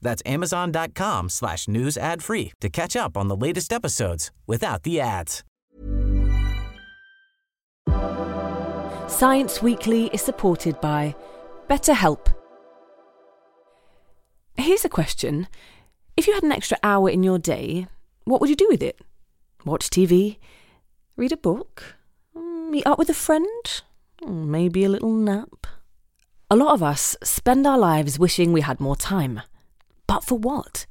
That's amazon.com slash news ad free to catch up on the latest episodes without the ads. Science Weekly is supported by BetterHelp. Here's a question. If you had an extra hour in your day, what would you do with it? Watch TV? Read a book? Meet up with a friend? Maybe a little nap? A lot of us spend our lives wishing we had more time. But for what?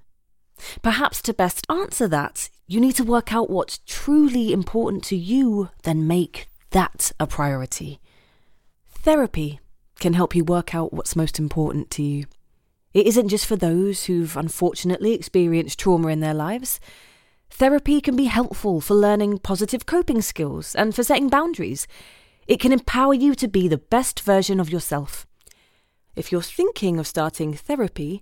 Perhaps to best answer that, you need to work out what's truly important to you, then make that a priority. Therapy can help you work out what's most important to you. It isn't just for those who've unfortunately experienced trauma in their lives. Therapy can be helpful for learning positive coping skills and for setting boundaries. It can empower you to be the best version of yourself. If you're thinking of starting therapy,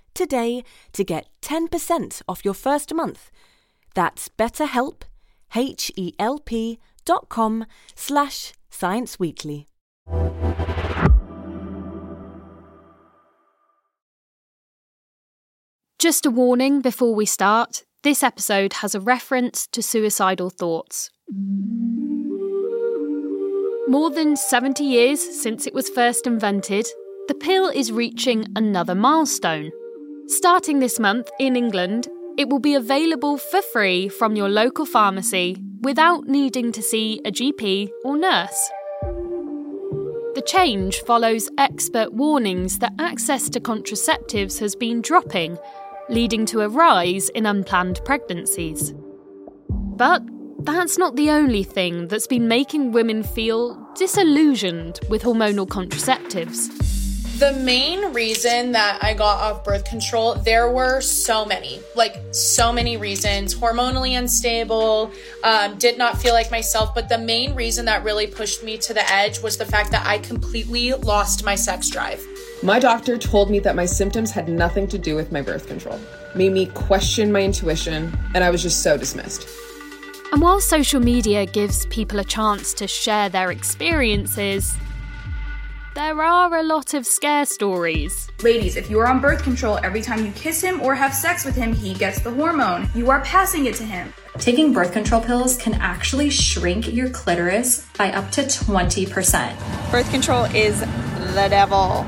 today to get 10% off your first month. That's betterhelp, H-E-L-P dot com slash scienceweekly. Just a warning before we start this episode has a reference to suicidal thoughts. More than 70 years since it was first invented, the pill is reaching another milestone. Starting this month in England, it will be available for free from your local pharmacy without needing to see a GP or nurse. The change follows expert warnings that access to contraceptives has been dropping leading to a rise in unplanned pregnancies. But that's not the only thing that's been making women feel disillusioned with hormonal contraceptives. The main reason that I got off birth control, there were so many, like so many reasons. Hormonally unstable, um, did not feel like myself. But the main reason that really pushed me to the edge was the fact that I completely lost my sex drive. My doctor told me that my symptoms had nothing to do with my birth control, made me question my intuition, and I was just so dismissed. And while social media gives people a chance to share their experiences, there are a lot of scare stories. Ladies, if you are on birth control, every time you kiss him or have sex with him, he gets the hormone. You are passing it to him. Taking birth control pills can actually shrink your clitoris by up to 20%. Birth control is the devil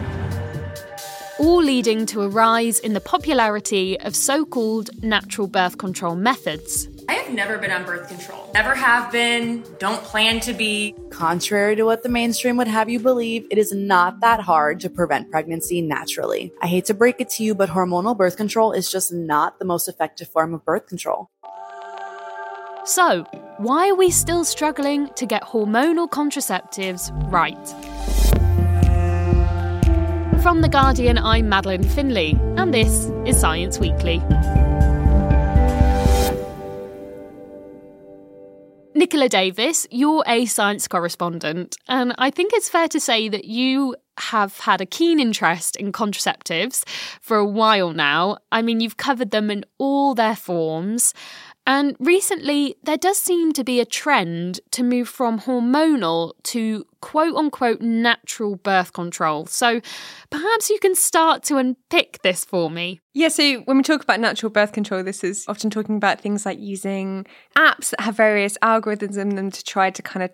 all leading to a rise in the popularity of so called natural birth control methods. I have never been on birth control. Never have been, don't plan to be. Contrary to what the mainstream would have you believe, it is not that hard to prevent pregnancy naturally. I hate to break it to you, but hormonal birth control is just not the most effective form of birth control. So, why are we still struggling to get hormonal contraceptives right? From The Guardian, I'm Madeleine Finlay, and this is Science Weekly. Nicola Davis, you're a science correspondent, and I think it's fair to say that you have had a keen interest in contraceptives for a while now. I mean, you've covered them in all their forms. And recently, there does seem to be a trend to move from hormonal to quote unquote natural birth control. So perhaps you can start to unpick this for me. Yeah, so when we talk about natural birth control, this is often talking about things like using apps that have various algorithms in them to try to kind of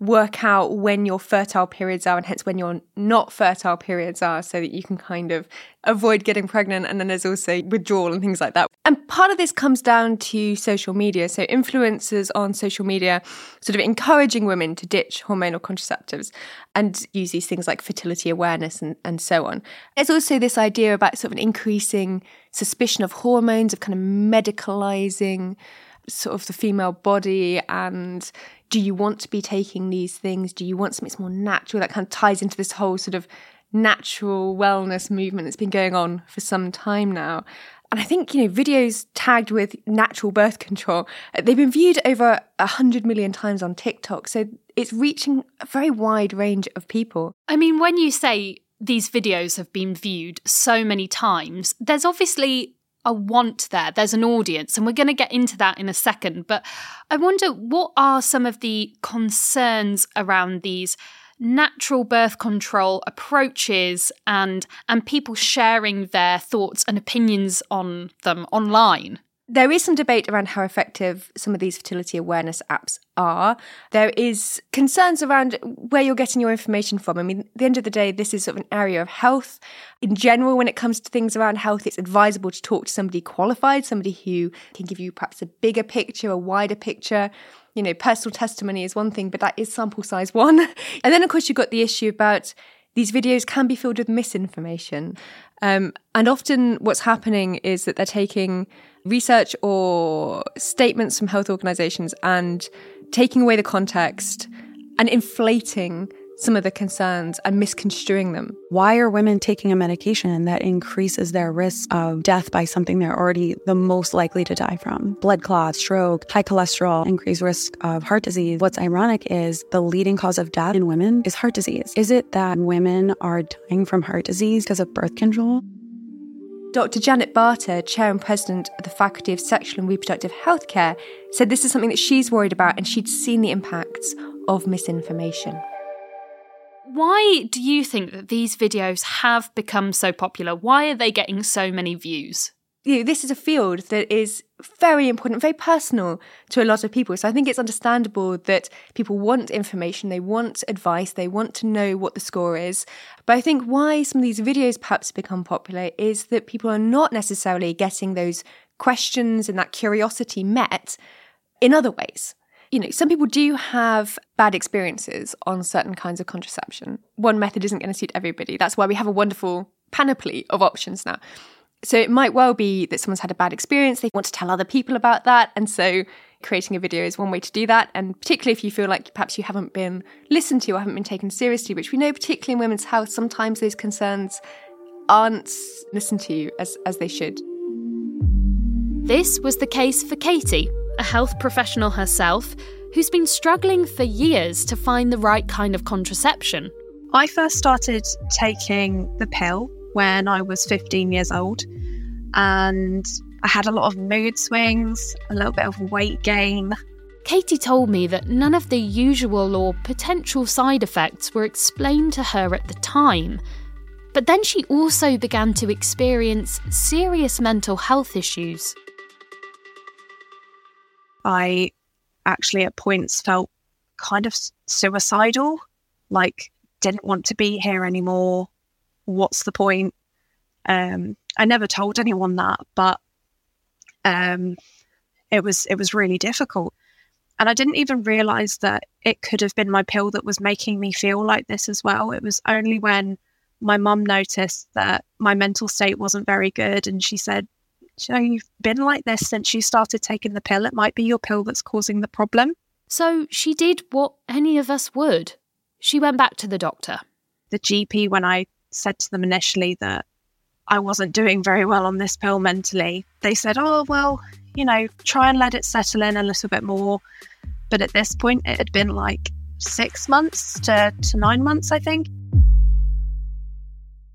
work out when your fertile periods are and hence when your not fertile periods are so that you can kind of avoid getting pregnant. And then there's also withdrawal and things like that. And part of this comes down to social media. So influencers on social media sort of encouraging women to ditch hormonal contraceptives and use these things like fertility awareness and, and so on. There's also this idea about sort of an increasing suspicion of hormones, of kind of medicalizing sort of the female body and do you want to be taking these things? Do you want something that's more natural? That kind of ties into this whole sort of natural wellness movement that's been going on for some time now. And I think, you know, videos tagged with natural birth control, uh, they've been viewed over 100 million times on TikTok. So it's reaching a very wide range of people. I mean, when you say these videos have been viewed so many times, there's obviously a want there. There's an audience, and we're going to get into that in a second. But I wonder what are some of the concerns around these natural birth control approaches and and people sharing their thoughts and opinions on them online? There is some debate around how effective some of these fertility awareness apps are. There is concerns around where you're getting your information from. I mean, at the end of the day, this is sort of an area of health. In general, when it comes to things around health, it's advisable to talk to somebody qualified, somebody who can give you perhaps a bigger picture, a wider picture. You know, personal testimony is one thing, but that is sample size one. and then, of course, you've got the issue about these videos can be filled with misinformation. Um, and often, what's happening is that they're taking research or statements from health organizations and taking away the context and inflating some of the concerns and misconstruing them. Why are women taking a medication that increases their risk of death by something they're already the most likely to die from? Blood clots, stroke, high cholesterol, increased risk of heart disease. What's ironic is the leading cause of death in women is heart disease. Is it that women are dying from heart disease because of birth control? Dr. Janet Barter, Chair and President of the Faculty of Sexual and Reproductive Healthcare, said this is something that she's worried about and she'd seen the impacts of misinformation. Why do you think that these videos have become so popular? Why are they getting so many views? You know, this is a field that is very important, very personal to a lot of people. So I think it's understandable that people want information, they want advice, they want to know what the score is. But I think why some of these videos perhaps become popular is that people are not necessarily getting those questions and that curiosity met in other ways. You know, some people do have bad experiences on certain kinds of contraception. One method isn't going to suit everybody. That's why we have a wonderful panoply of options now. So it might well be that someone's had a bad experience, they want to tell other people about that. And so creating a video is one way to do that. And particularly if you feel like perhaps you haven't been listened to or haven't been taken seriously, which we know, particularly in women's health, sometimes those concerns aren't listened to as, as they should. This was the case for Katie, a health professional herself who's been struggling for years to find the right kind of contraception. I first started taking the pill when I was 15 years old. And I had a lot of mood swings, a little bit of weight gain. Katie told me that none of the usual or potential side effects were explained to her at the time. But then she also began to experience serious mental health issues. I actually, at points, felt kind of suicidal, like didn't want to be here anymore, what's the point? Um, I never told anyone that, but um, it was it was really difficult, and I didn't even realize that it could have been my pill that was making me feel like this as well. It was only when my mum noticed that my mental state wasn't very good, and she said, "So you've been like this since you started taking the pill. It might be your pill that's causing the problem." So she did what any of us would. She went back to the doctor. The GP, when I said to them initially that I wasn't doing very well on this pill mentally, they said, oh, well, you know, try and let it settle in a little bit more. But at this point, it had been like six months to, to nine months, I think.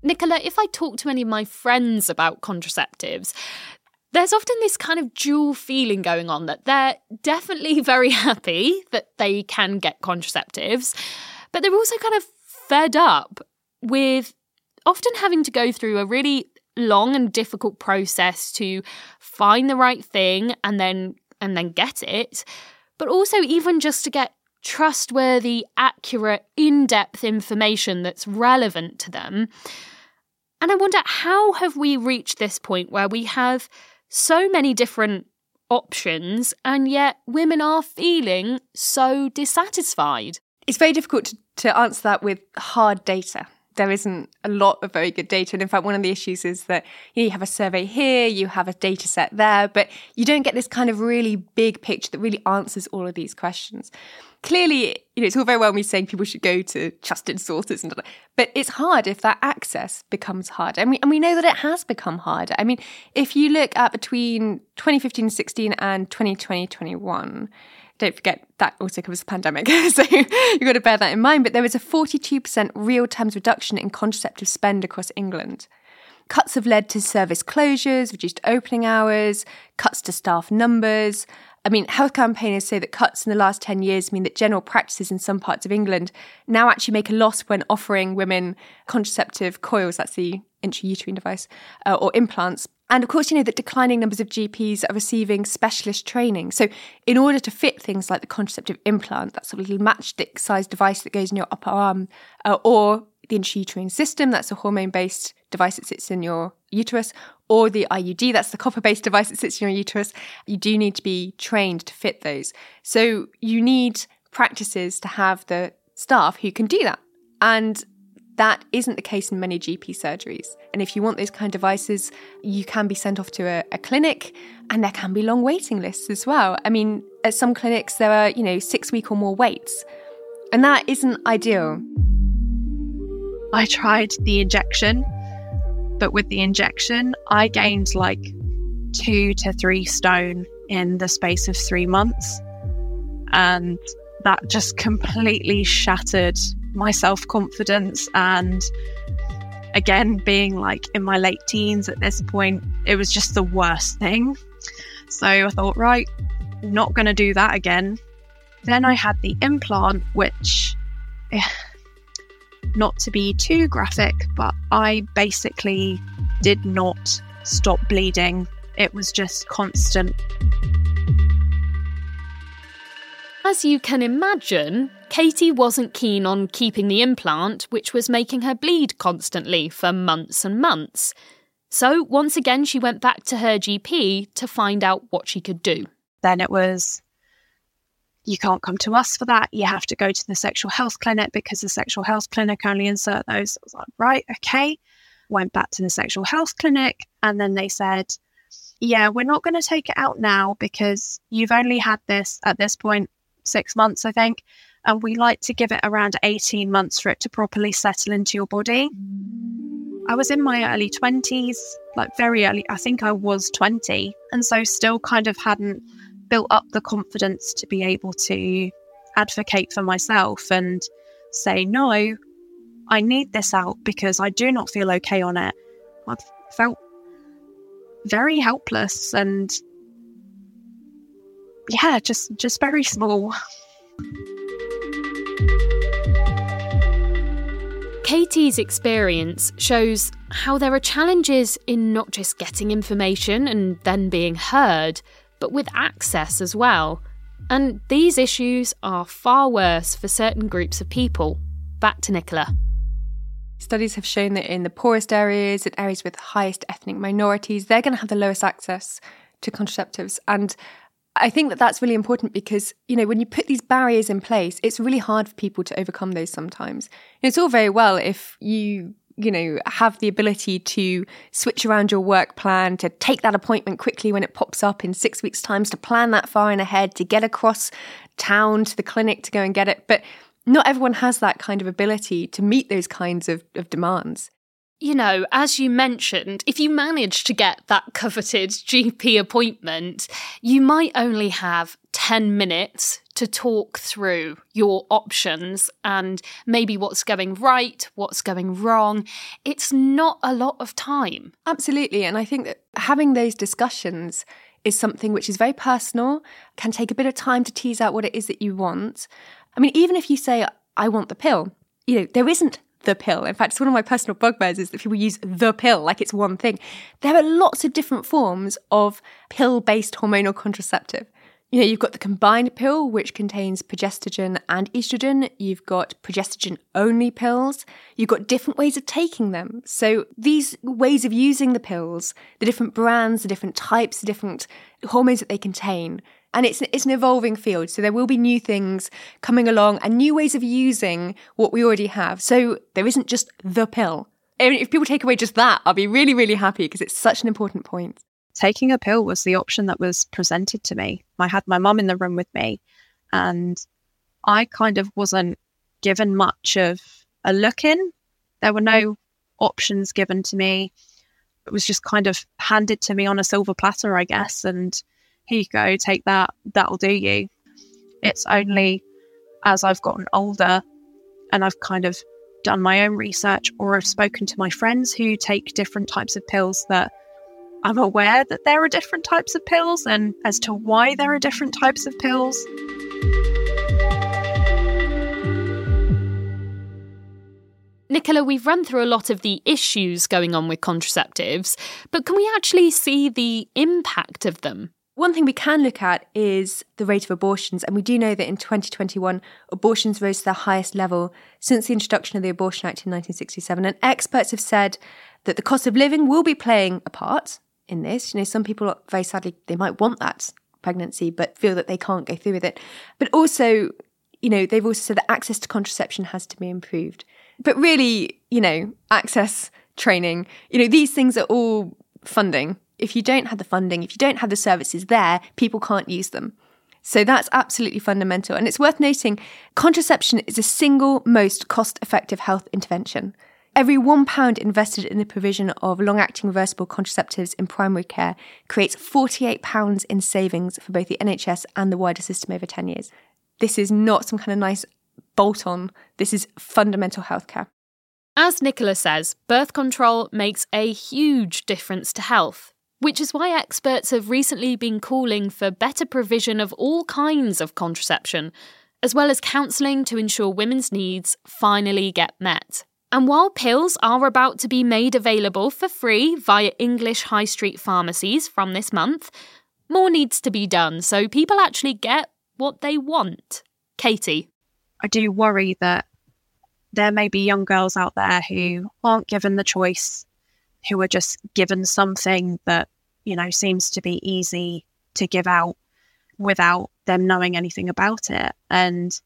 Nicola, if I talk to any of my friends about contraceptives, there's often this kind of dual feeling going on that they're definitely very happy that they can get contraceptives, but they're also kind of fed up with often having to go through a really long and difficult process to find the right thing and then and then get it but also even just to get trustworthy, accurate, in depth information that's relevant to them. And I wonder how have we reached this point where we have so many different options and yet women are feeling so dissatisfied? It's very difficult to, to answer that with hard data there isn't a lot of very good data. And in fact, one of the issues is that you, know, you have a survey here, you have a data set there, but you don't get this kind of really big picture that really answers all of these questions. Clearly, you know, it's all very well me saying people should go to trusted sources and but it's hard if that access becomes harder. And we, and we know that it has become harder. I mean, if you look at between 2015 16 and 2020 21, don't forget that also covers the pandemic. so you've got to bear that in mind. But there was a 42% real terms reduction in contraceptive spend across England. Cuts have led to service closures, reduced opening hours, cuts to staff numbers. I mean, health campaigners say that cuts in the last 10 years mean that general practices in some parts of England now actually make a loss when offering women contraceptive coils, that's the intrauterine device, uh, or implants, and of course, you know that declining numbers of GPs are receiving specialist training. So, in order to fit things like the contraceptive implant, that sort of little matchstick sized device that goes in your upper arm, uh, or the intrauterine system, that's a hormone based device that sits in your uterus, or the IUD, that's the copper based device that sits in your uterus, you do need to be trained to fit those. So, you need practices to have the staff who can do that. And that isn't the case in many GP surgeries. And if you want those kind of devices, you can be sent off to a, a, clinic and there can be long waiting lists as well. I mean, at some clinics, there are, you know, six week or more waits. And that isn't ideal. I tried the injection, but with the injection, I gained like two to three stone in the space of three months. And that just completely shattered my self confidence and again being like in my late teens at this point it was just the worst thing. So i thought right not going to do that again. Then i had the implant which eh, not to be too graphic but i basically did not stop bleeding. It was just constant. As you can imagine, Katie wasn't keen on keeping the implant, which was making her bleed constantly for months and months. So once again, she went back to her GP to find out what she could do. Then it was, you can't come to us for that. You have to go to the sexual health clinic because the sexual health clinic only insert those. I was like, right, okay. Went back to the sexual health clinic, and then they said, yeah, we're not going to take it out now because you've only had this at this point six months, I think. And we like to give it around 18 months for it to properly settle into your body. I was in my early 20s, like very early. I think I was 20. And so still kind of hadn't built up the confidence to be able to advocate for myself and say, no, I need this out because I do not feel okay on it. I felt very helpless and yeah, just just very small. Katie's experience shows how there are challenges in not just getting information and then being heard, but with access as well. And these issues are far worse for certain groups of people. Back to Nicola. Studies have shown that in the poorest areas, in areas with highest ethnic minorities, they're going to have the lowest access to contraceptives. And I think that that's really important because, you know, when you put these barriers in place, it's really hard for people to overcome those sometimes. It's all very well if you, you know, have the ability to switch around your work plan, to take that appointment quickly when it pops up in six weeks' times, to plan that far in ahead, to get across town to the clinic to go and get it. But not everyone has that kind of ability to meet those kinds of, of demands you know, as you mentioned, if you manage to get that coveted GP appointment, you might only have 10 minutes to talk through your options and maybe what's going right, what's going wrong. It's not a lot of time. Absolutely. And I think that having those discussions is something which is very personal, can take a bit of time to tease out what it is that you want. I mean, even if you say, I want the pill, you know, there isn't the pill. In fact, it's one of my personal bugbears is that people use the pill like it's one thing. There are lots of different forms of pill based hormonal contraceptive. You know, you've got the combined pill, which contains progestogen and estrogen. You've got progestogen only pills. You've got different ways of taking them. So, these ways of using the pills, the different brands, the different types, the different hormones that they contain, and it's it's an evolving field. So there will be new things coming along and new ways of using what we already have. So there isn't just the pill. If people take away just that i'll be really really happy because it's such an important point. Taking a pill was the option that was presented to me. I had my mum in the room with me and i kind of wasn't given much of a look in. There were no options given to me. It was just kind of handed to me on a silver platter i guess. And here you go, take that, that'll do you. It's only as I've gotten older and I've kind of done my own research or I've spoken to my friends who take different types of pills that I'm aware that there are different types of pills and as to why there are different types of pills. Nicola, we've run through a lot of the issues going on with contraceptives, but can we actually see the impact of them? One thing we can look at is the rate of abortions, and we do know that in 2021, abortions rose to their highest level since the introduction of the Abortion Act in 1967. And experts have said that the cost of living will be playing a part in this. You know, some people, very sadly, they might want that pregnancy, but feel that they can't go through with it. But also, you know, they've also said that access to contraception has to be improved. But really, you know, access, training, you know, these things are all funding if you don't have the funding, if you don't have the services there, people can't use them. So that's absolutely fundamental. And it's worth noting contraception is the single most cost effective health intervention. Every £1 invested in the provision of long acting reversible contraceptives in primary care creates £48 in savings for both the NHS and the wider system over 10 years. This is not some kind of nice bolt on, this is fundamental healthcare. As Nicola says, birth control makes a huge difference to health which is why experts have recently been calling for better provision of all kinds of contraception, as well as counselling to ensure women's needs finally get met. And while pills are about to be made available for free via English high street pharmacies from this month, more needs to be done so people actually get what they want. Katie. I do worry that there may be young girls out there who aren't given the choice, who are just given something that you know, seems to be easy to give out without them knowing anything about it. And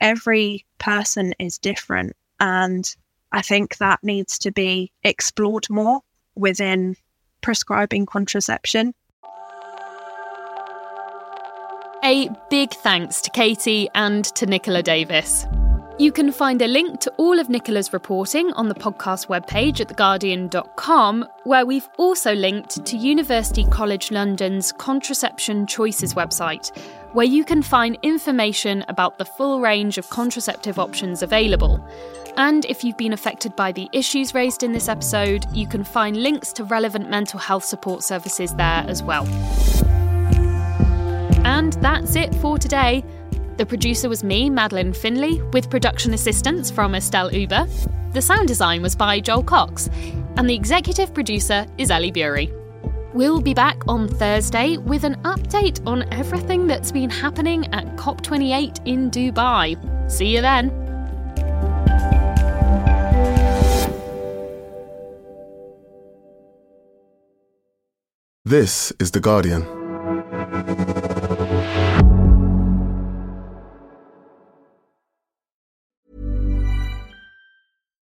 every person is different. And I think that needs to be explored more within prescribing contraception. A big thanks to Katie and to Nicola Davis. You can find a link to all of Nicola's reporting on the podcast webpage at theguardian.com, where we've also linked to University College London's Contraception Choices website, where you can find information about the full range of contraceptive options available. And if you've been affected by the issues raised in this episode, you can find links to relevant mental health support services there as well. And that's it for today. The producer was me, Madeleine Finlay, with production assistance from Estelle Uber. The sound design was by Joel Cox, and the executive producer is Ellie Bury. We'll be back on Thursday with an update on everything that's been happening at COP28 in Dubai. See you then. This is The Guardian.